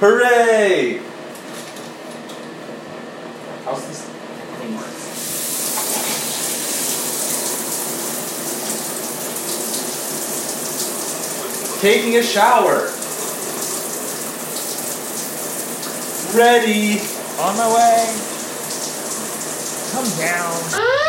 Hooray! How's this thing work? Taking a shower. Ready. On my way. Come down. Ah!